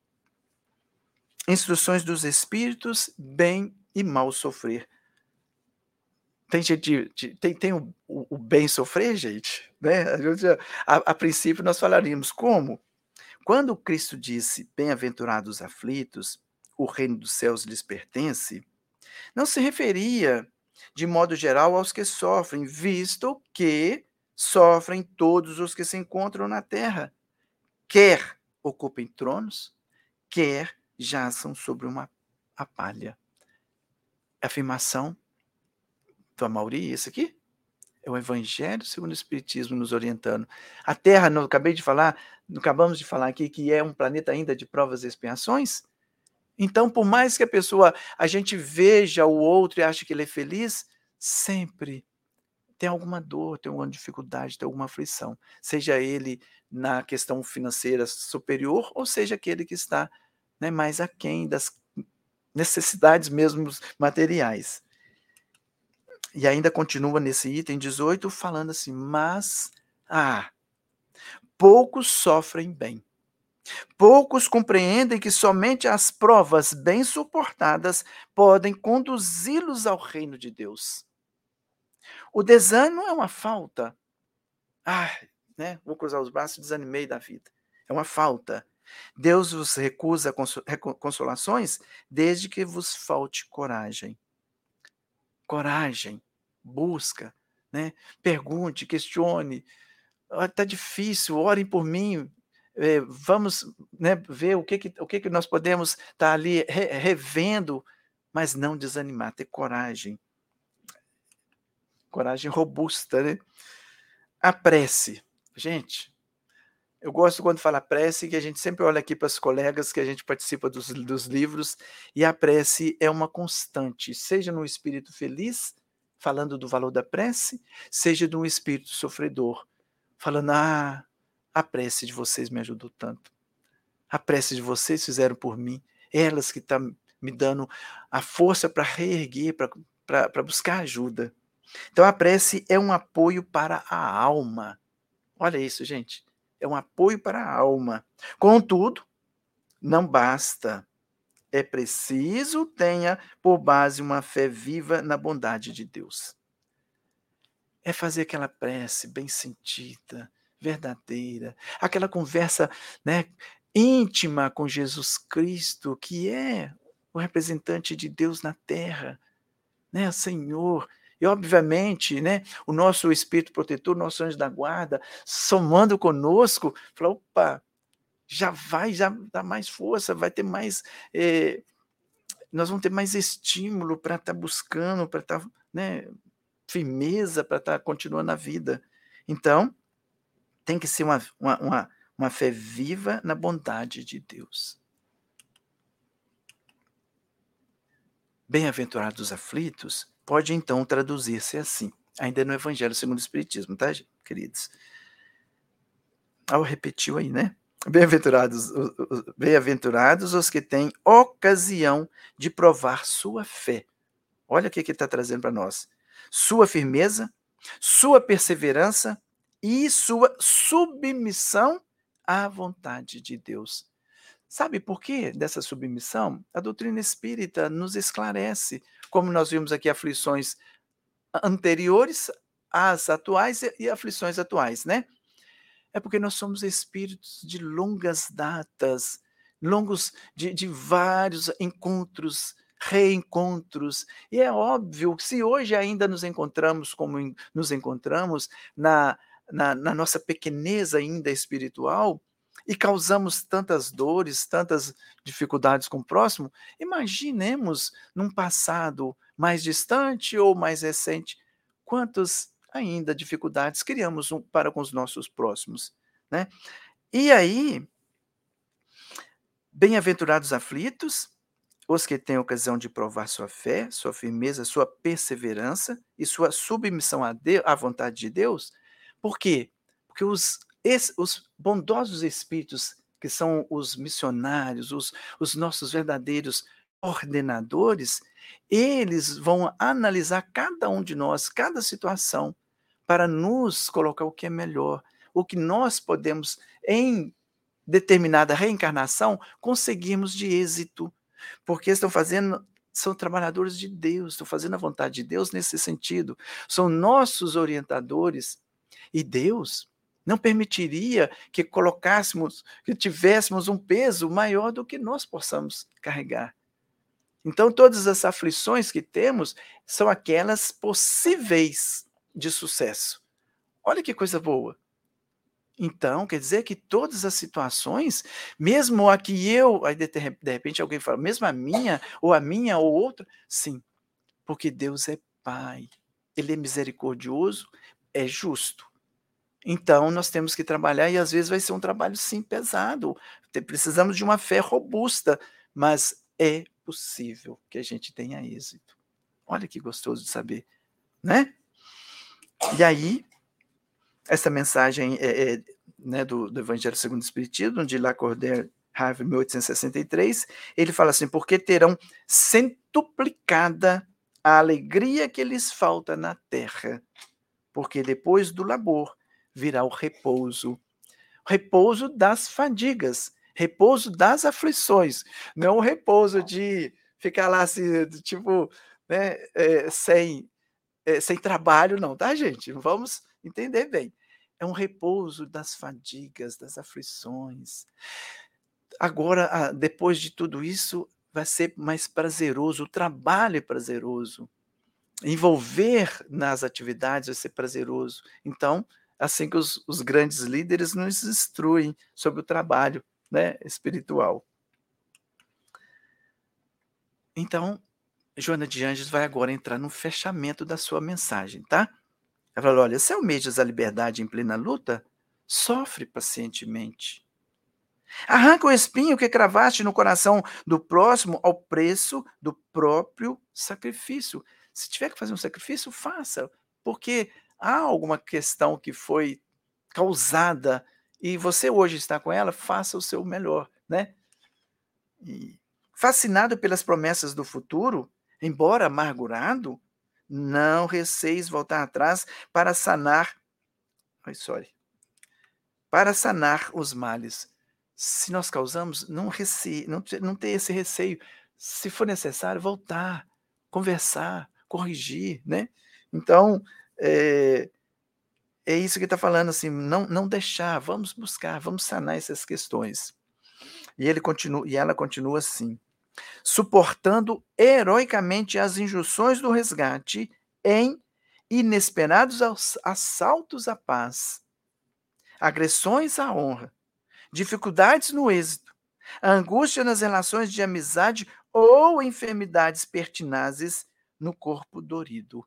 Instruções dos espíritos, bem e mal sofrer. Tem, gente, tem, tem o, o, o bem sofrer, gente? Né? A, a, princípio, nós falaríamos como? Quando Cristo disse: Bem-aventurados os aflitos, o reino dos céus lhes pertence, não se referia, de modo geral, aos que sofrem, visto que sofrem todos os que se encontram na terra, quer ocupem tronos, quer jaçam sobre uma a palha. Afirmação do Amauri, esse aqui? É o Evangelho segundo o Espiritismo nos orientando. A Terra, não acabei de falar, acabamos de falar aqui que é um planeta ainda de provas e expiações. Então, por mais que a pessoa, a gente veja o outro e ache que ele é feliz, sempre tem alguma dor, tem alguma dificuldade, tem alguma aflição. Seja ele na questão financeira superior, ou seja aquele que está né, mais aquém das necessidades mesmo materiais. E ainda continua nesse item 18 falando assim: mas, ah, poucos sofrem bem. Poucos compreendem que somente as provas bem suportadas podem conduzi-los ao reino de Deus. O desânimo é uma falta. Ah, né? Vou cruzar os braços, desanimei da vida. É uma falta. Deus vos recusa consolações desde que vos falte coragem. Coragem, busca, né? Pergunte, questione. Está difícil, orem por mim. É, vamos né, ver o que, que, o que, que nós podemos estar tá ali re, revendo, mas não desanimar, ter coragem. Coragem robusta, né? A prece. Gente, eu gosto quando fala prece, que a gente sempre olha aqui para os colegas que a gente participa dos, dos livros, e a prece é uma constante, seja no espírito feliz, falando do valor da prece, seja de um espírito sofredor, falando: ah, a prece de vocês me ajudou tanto. A prece de vocês fizeram por mim, elas que estão tá me dando a força para reerguer, para buscar ajuda. Então a prece é um apoio para a alma. Olha isso, gente é um apoio para a alma. Contudo, não basta. É preciso tenha por base uma fé viva na bondade de Deus. É fazer aquela prece bem sentida, verdadeira, aquela conversa, né, íntima com Jesus Cristo, que é o representante de Deus na terra, né, Senhor, e, obviamente, né, o nosso espírito protetor, nosso anjo da guarda, somando conosco, fala: opa, já vai, já dá mais força, vai ter mais. Eh, nós vamos ter mais estímulo para estar tá buscando, para estar. Tá, né, firmeza para estar tá continuando a vida. Então, tem que ser uma, uma, uma, uma fé viva na bondade de Deus. Bem-aventurados os aflitos, pode então traduzir-se assim, ainda no Evangelho segundo o Espiritismo, tá, queridos? Ao repetiu aí, né? Bem-aventurados, bem-aventurados os que têm ocasião de provar sua fé. Olha o que ele está trazendo para nós. Sua firmeza, sua perseverança e sua submissão à vontade de Deus. Sabe por quê dessa submissão? A doutrina espírita nos esclarece como nós vimos aqui aflições anteriores às atuais e aflições atuais, né? É porque nós somos espíritos de longas datas, longos de, de vários encontros, reencontros. E é óbvio que se hoje ainda nos encontramos como nos encontramos na, na, na nossa pequeneza ainda espiritual, e causamos tantas dores, tantas dificuldades com o próximo, imaginemos num passado mais distante ou mais recente, quantas ainda dificuldades criamos para com os nossos próximos, né? E aí, bem-aventurados aflitos, os que têm ocasião de provar sua fé, sua firmeza, sua perseverança e sua submissão à, à vontade de Deus. Por quê? Porque os esse, os bondosos espíritos, que são os missionários, os, os nossos verdadeiros ordenadores, eles vão analisar cada um de nós, cada situação, para nos colocar o que é melhor, o que nós podemos, em determinada reencarnação, conseguirmos de êxito. Porque estão fazendo, são trabalhadores de Deus, estão fazendo a vontade de Deus nesse sentido. São nossos orientadores. E Deus, não permitiria que colocássemos, que tivéssemos um peso maior do que nós possamos carregar. Então, todas as aflições que temos são aquelas possíveis de sucesso. Olha que coisa boa. Então, quer dizer que todas as situações, mesmo a que eu, aí de, repente alguém fala, mesmo a minha, ou a minha, ou outra, sim, porque Deus é Pai, Ele é misericordioso, é justo. Então, nós temos que trabalhar, e às vezes vai ser um trabalho, sim, pesado. Precisamos de uma fé robusta, mas é possível que a gente tenha êxito. Olha que gostoso de saber, né? E aí, essa mensagem é, é né, do, do, Evangelho segundo o Espiritismo, de Lacordaire Harvey, 1863, ele fala assim: porque terão centuplicada a alegria que lhes falta na terra, porque depois do labor virá o repouso. Repouso das fadigas, repouso das aflições, não o repouso de ficar lá assim, tipo, né, é, sem, é, sem trabalho, não, tá, gente? Vamos entender bem. É um repouso das fadigas, das aflições. Agora, depois de tudo isso, vai ser mais prazeroso, o trabalho é prazeroso. envolver nas atividades vai ser prazeroso. Então, assim que os, os grandes líderes nos instruem sobre o trabalho né, espiritual. Então, Joana de Anjos vai agora entrar no fechamento da sua mensagem, tá? Ela fala: olha, se almejas a liberdade em plena luta, sofre pacientemente. Arranca o espinho que cravaste no coração do próximo ao preço do próprio sacrifício. Se tiver que fazer um sacrifício, faça, porque há alguma questão que foi causada e você hoje está com ela, faça o seu melhor, né? E, fascinado pelas promessas do futuro, embora amargurado, não receis voltar atrás para sanar, ai, sorry, para sanar os males. Se nós causamos, não, rece, não, não ter esse receio. Se for necessário, voltar, conversar, corrigir, né? Então, é, é isso que está falando, assim, não, não deixar, vamos buscar, vamos sanar essas questões. E ele continua, e ela continua assim: suportando heroicamente as injunções do resgate em inesperados assaltos à paz, agressões à honra, dificuldades no êxito, angústia nas relações de amizade ou enfermidades pertinazes no corpo dorido.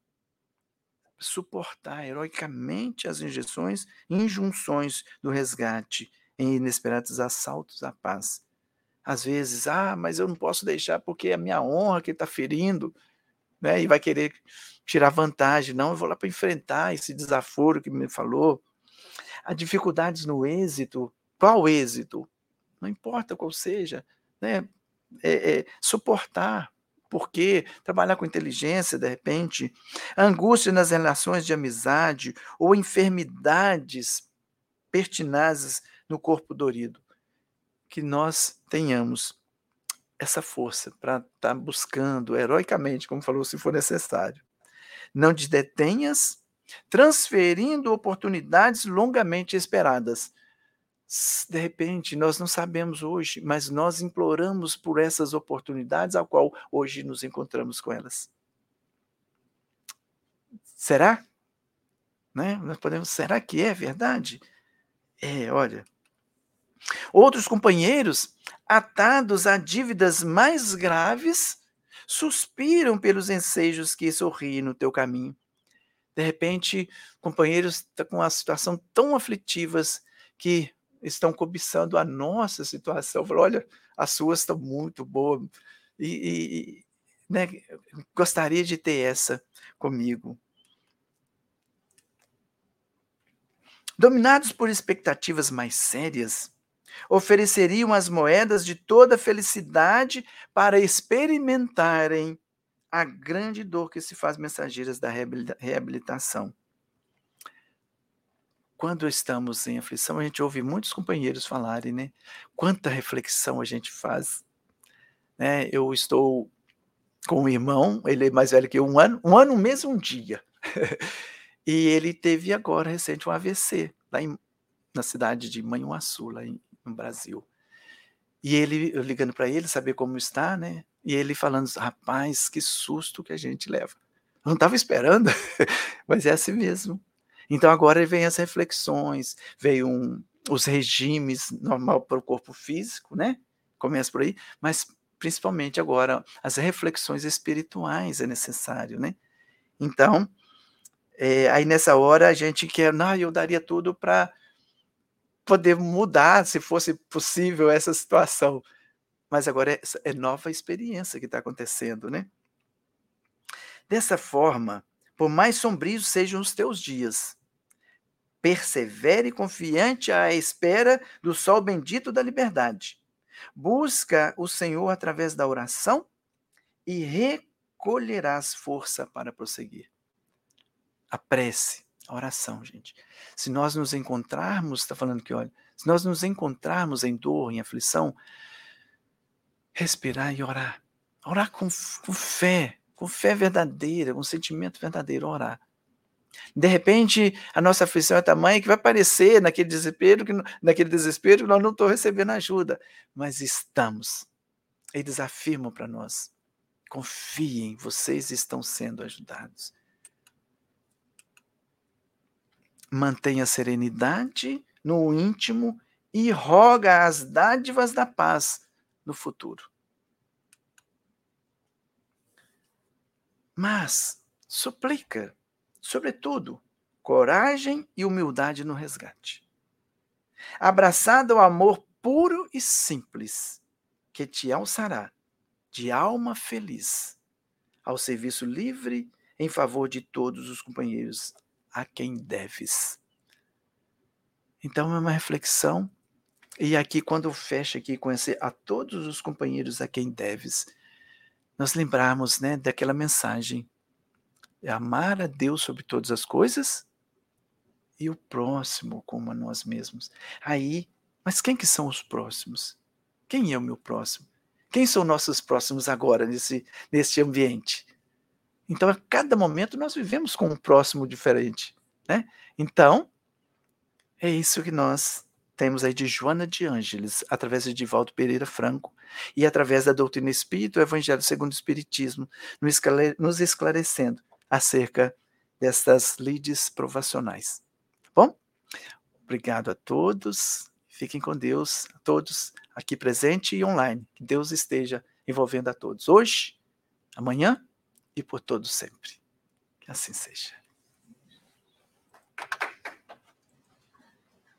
Suportar heroicamente as injeções injunções do resgate em inesperados assaltos à paz às vezes, ah, mas eu não posso deixar porque é a minha honra que está ferindo, né? E vai querer tirar vantagem. Não, eu vou lá para enfrentar esse desaforo que me falou. Há dificuldades no êxito. Qual êxito? Não importa qual seja, né? É, é, suportar, porque trabalhar com inteligência, de repente, angústia nas relações de amizade ou enfermidades pertinazes no corpo dorido que nós tenhamos essa força para estar tá buscando heroicamente, como falou, se for necessário. Não te detenhas, transferindo oportunidades longamente esperadas. De repente, nós não sabemos hoje, mas nós imploramos por essas oportunidades, ao qual hoje nos encontramos com elas. Será? Né? Nós podemos, será que é verdade? É, olha, Outros companheiros, atados a dívidas mais graves, suspiram pelos ensejos que sorriem no teu caminho. De repente, companheiros com uma situação tão aflitivas que estão cobiçando a nossa situação. Falam, olha, as suas estão muito boas. E, e né, gostaria de ter essa comigo. Dominados por expectativas mais sérias, ofereceriam as moedas de toda felicidade para experimentarem a grande dor que se faz mensageiras da reabilitação. Quando estamos em aflição, a gente ouve muitos companheiros falarem, né? Quanta reflexão a gente faz. Né? Eu estou com um irmão, ele é mais velho que eu, um ano, um ano, um mês, um dia. (laughs) e ele teve agora, recente, um AVC, lá em, na cidade de Manhuaçu, lá em, no Brasil. E ele, eu ligando para ele, saber como está, né? E ele falando, rapaz, que susto que a gente leva. Eu não estava esperando, (laughs) mas é assim mesmo. Então agora vem as reflexões, veio um, os regimes normal para o corpo físico, né? Começa por aí, mas principalmente agora as reflexões espirituais é necessário, né? Então, é, aí nessa hora a gente quer, não, eu daria tudo para poder mudar, se fosse possível, essa situação. Mas agora é, é nova experiência que está acontecendo, né? Dessa forma, por mais sombrios sejam os teus dias, persevere confiante à espera do sol bendito da liberdade. Busca o Senhor através da oração e recolherás força para prosseguir. A prece a oração, gente. Se nós nos encontrarmos, está falando que, olha, se nós nos encontrarmos em dor, em aflição, respirar e orar. Orar com, com fé, com fé verdadeira, com sentimento verdadeiro, orar. De repente, a nossa aflição é tamanha que vai parecer naquele desespero, que, naquele desespero que nós não estamos recebendo ajuda, mas estamos. Eles afirmam para nós. Confiem, vocês estão sendo ajudados. Mantenha a serenidade no íntimo e roga as dádivas da paz no futuro. Mas suplica, sobretudo, coragem e humildade no resgate. Abraçado ao amor puro e simples, que te alçará de alma feliz, ao serviço livre em favor de todos os companheiros a quem deves. Então é uma reflexão e aqui quando fecha aqui esse a todos os companheiros a quem deves, nós lembrarmos, né, daquela mensagem é amar a Deus sobre todas as coisas e o próximo como a nós mesmos. Aí, mas quem que são os próximos? Quem é o meu próximo? Quem são nossos próximos agora nesse nesse ambiente? Então, a cada momento nós vivemos com um próximo diferente, né? Então, é isso que nós temos aí de Joana de Ângeles, através de Divaldo Pereira Franco, e através da doutrina espírita, o Evangelho segundo o Espiritismo, nos esclarecendo acerca dessas lides provacionais. Bom, obrigado a todos, fiquem com Deus, a todos aqui presente e online. Que Deus esteja envolvendo a todos, hoje, amanhã e por todos sempre. Que assim seja.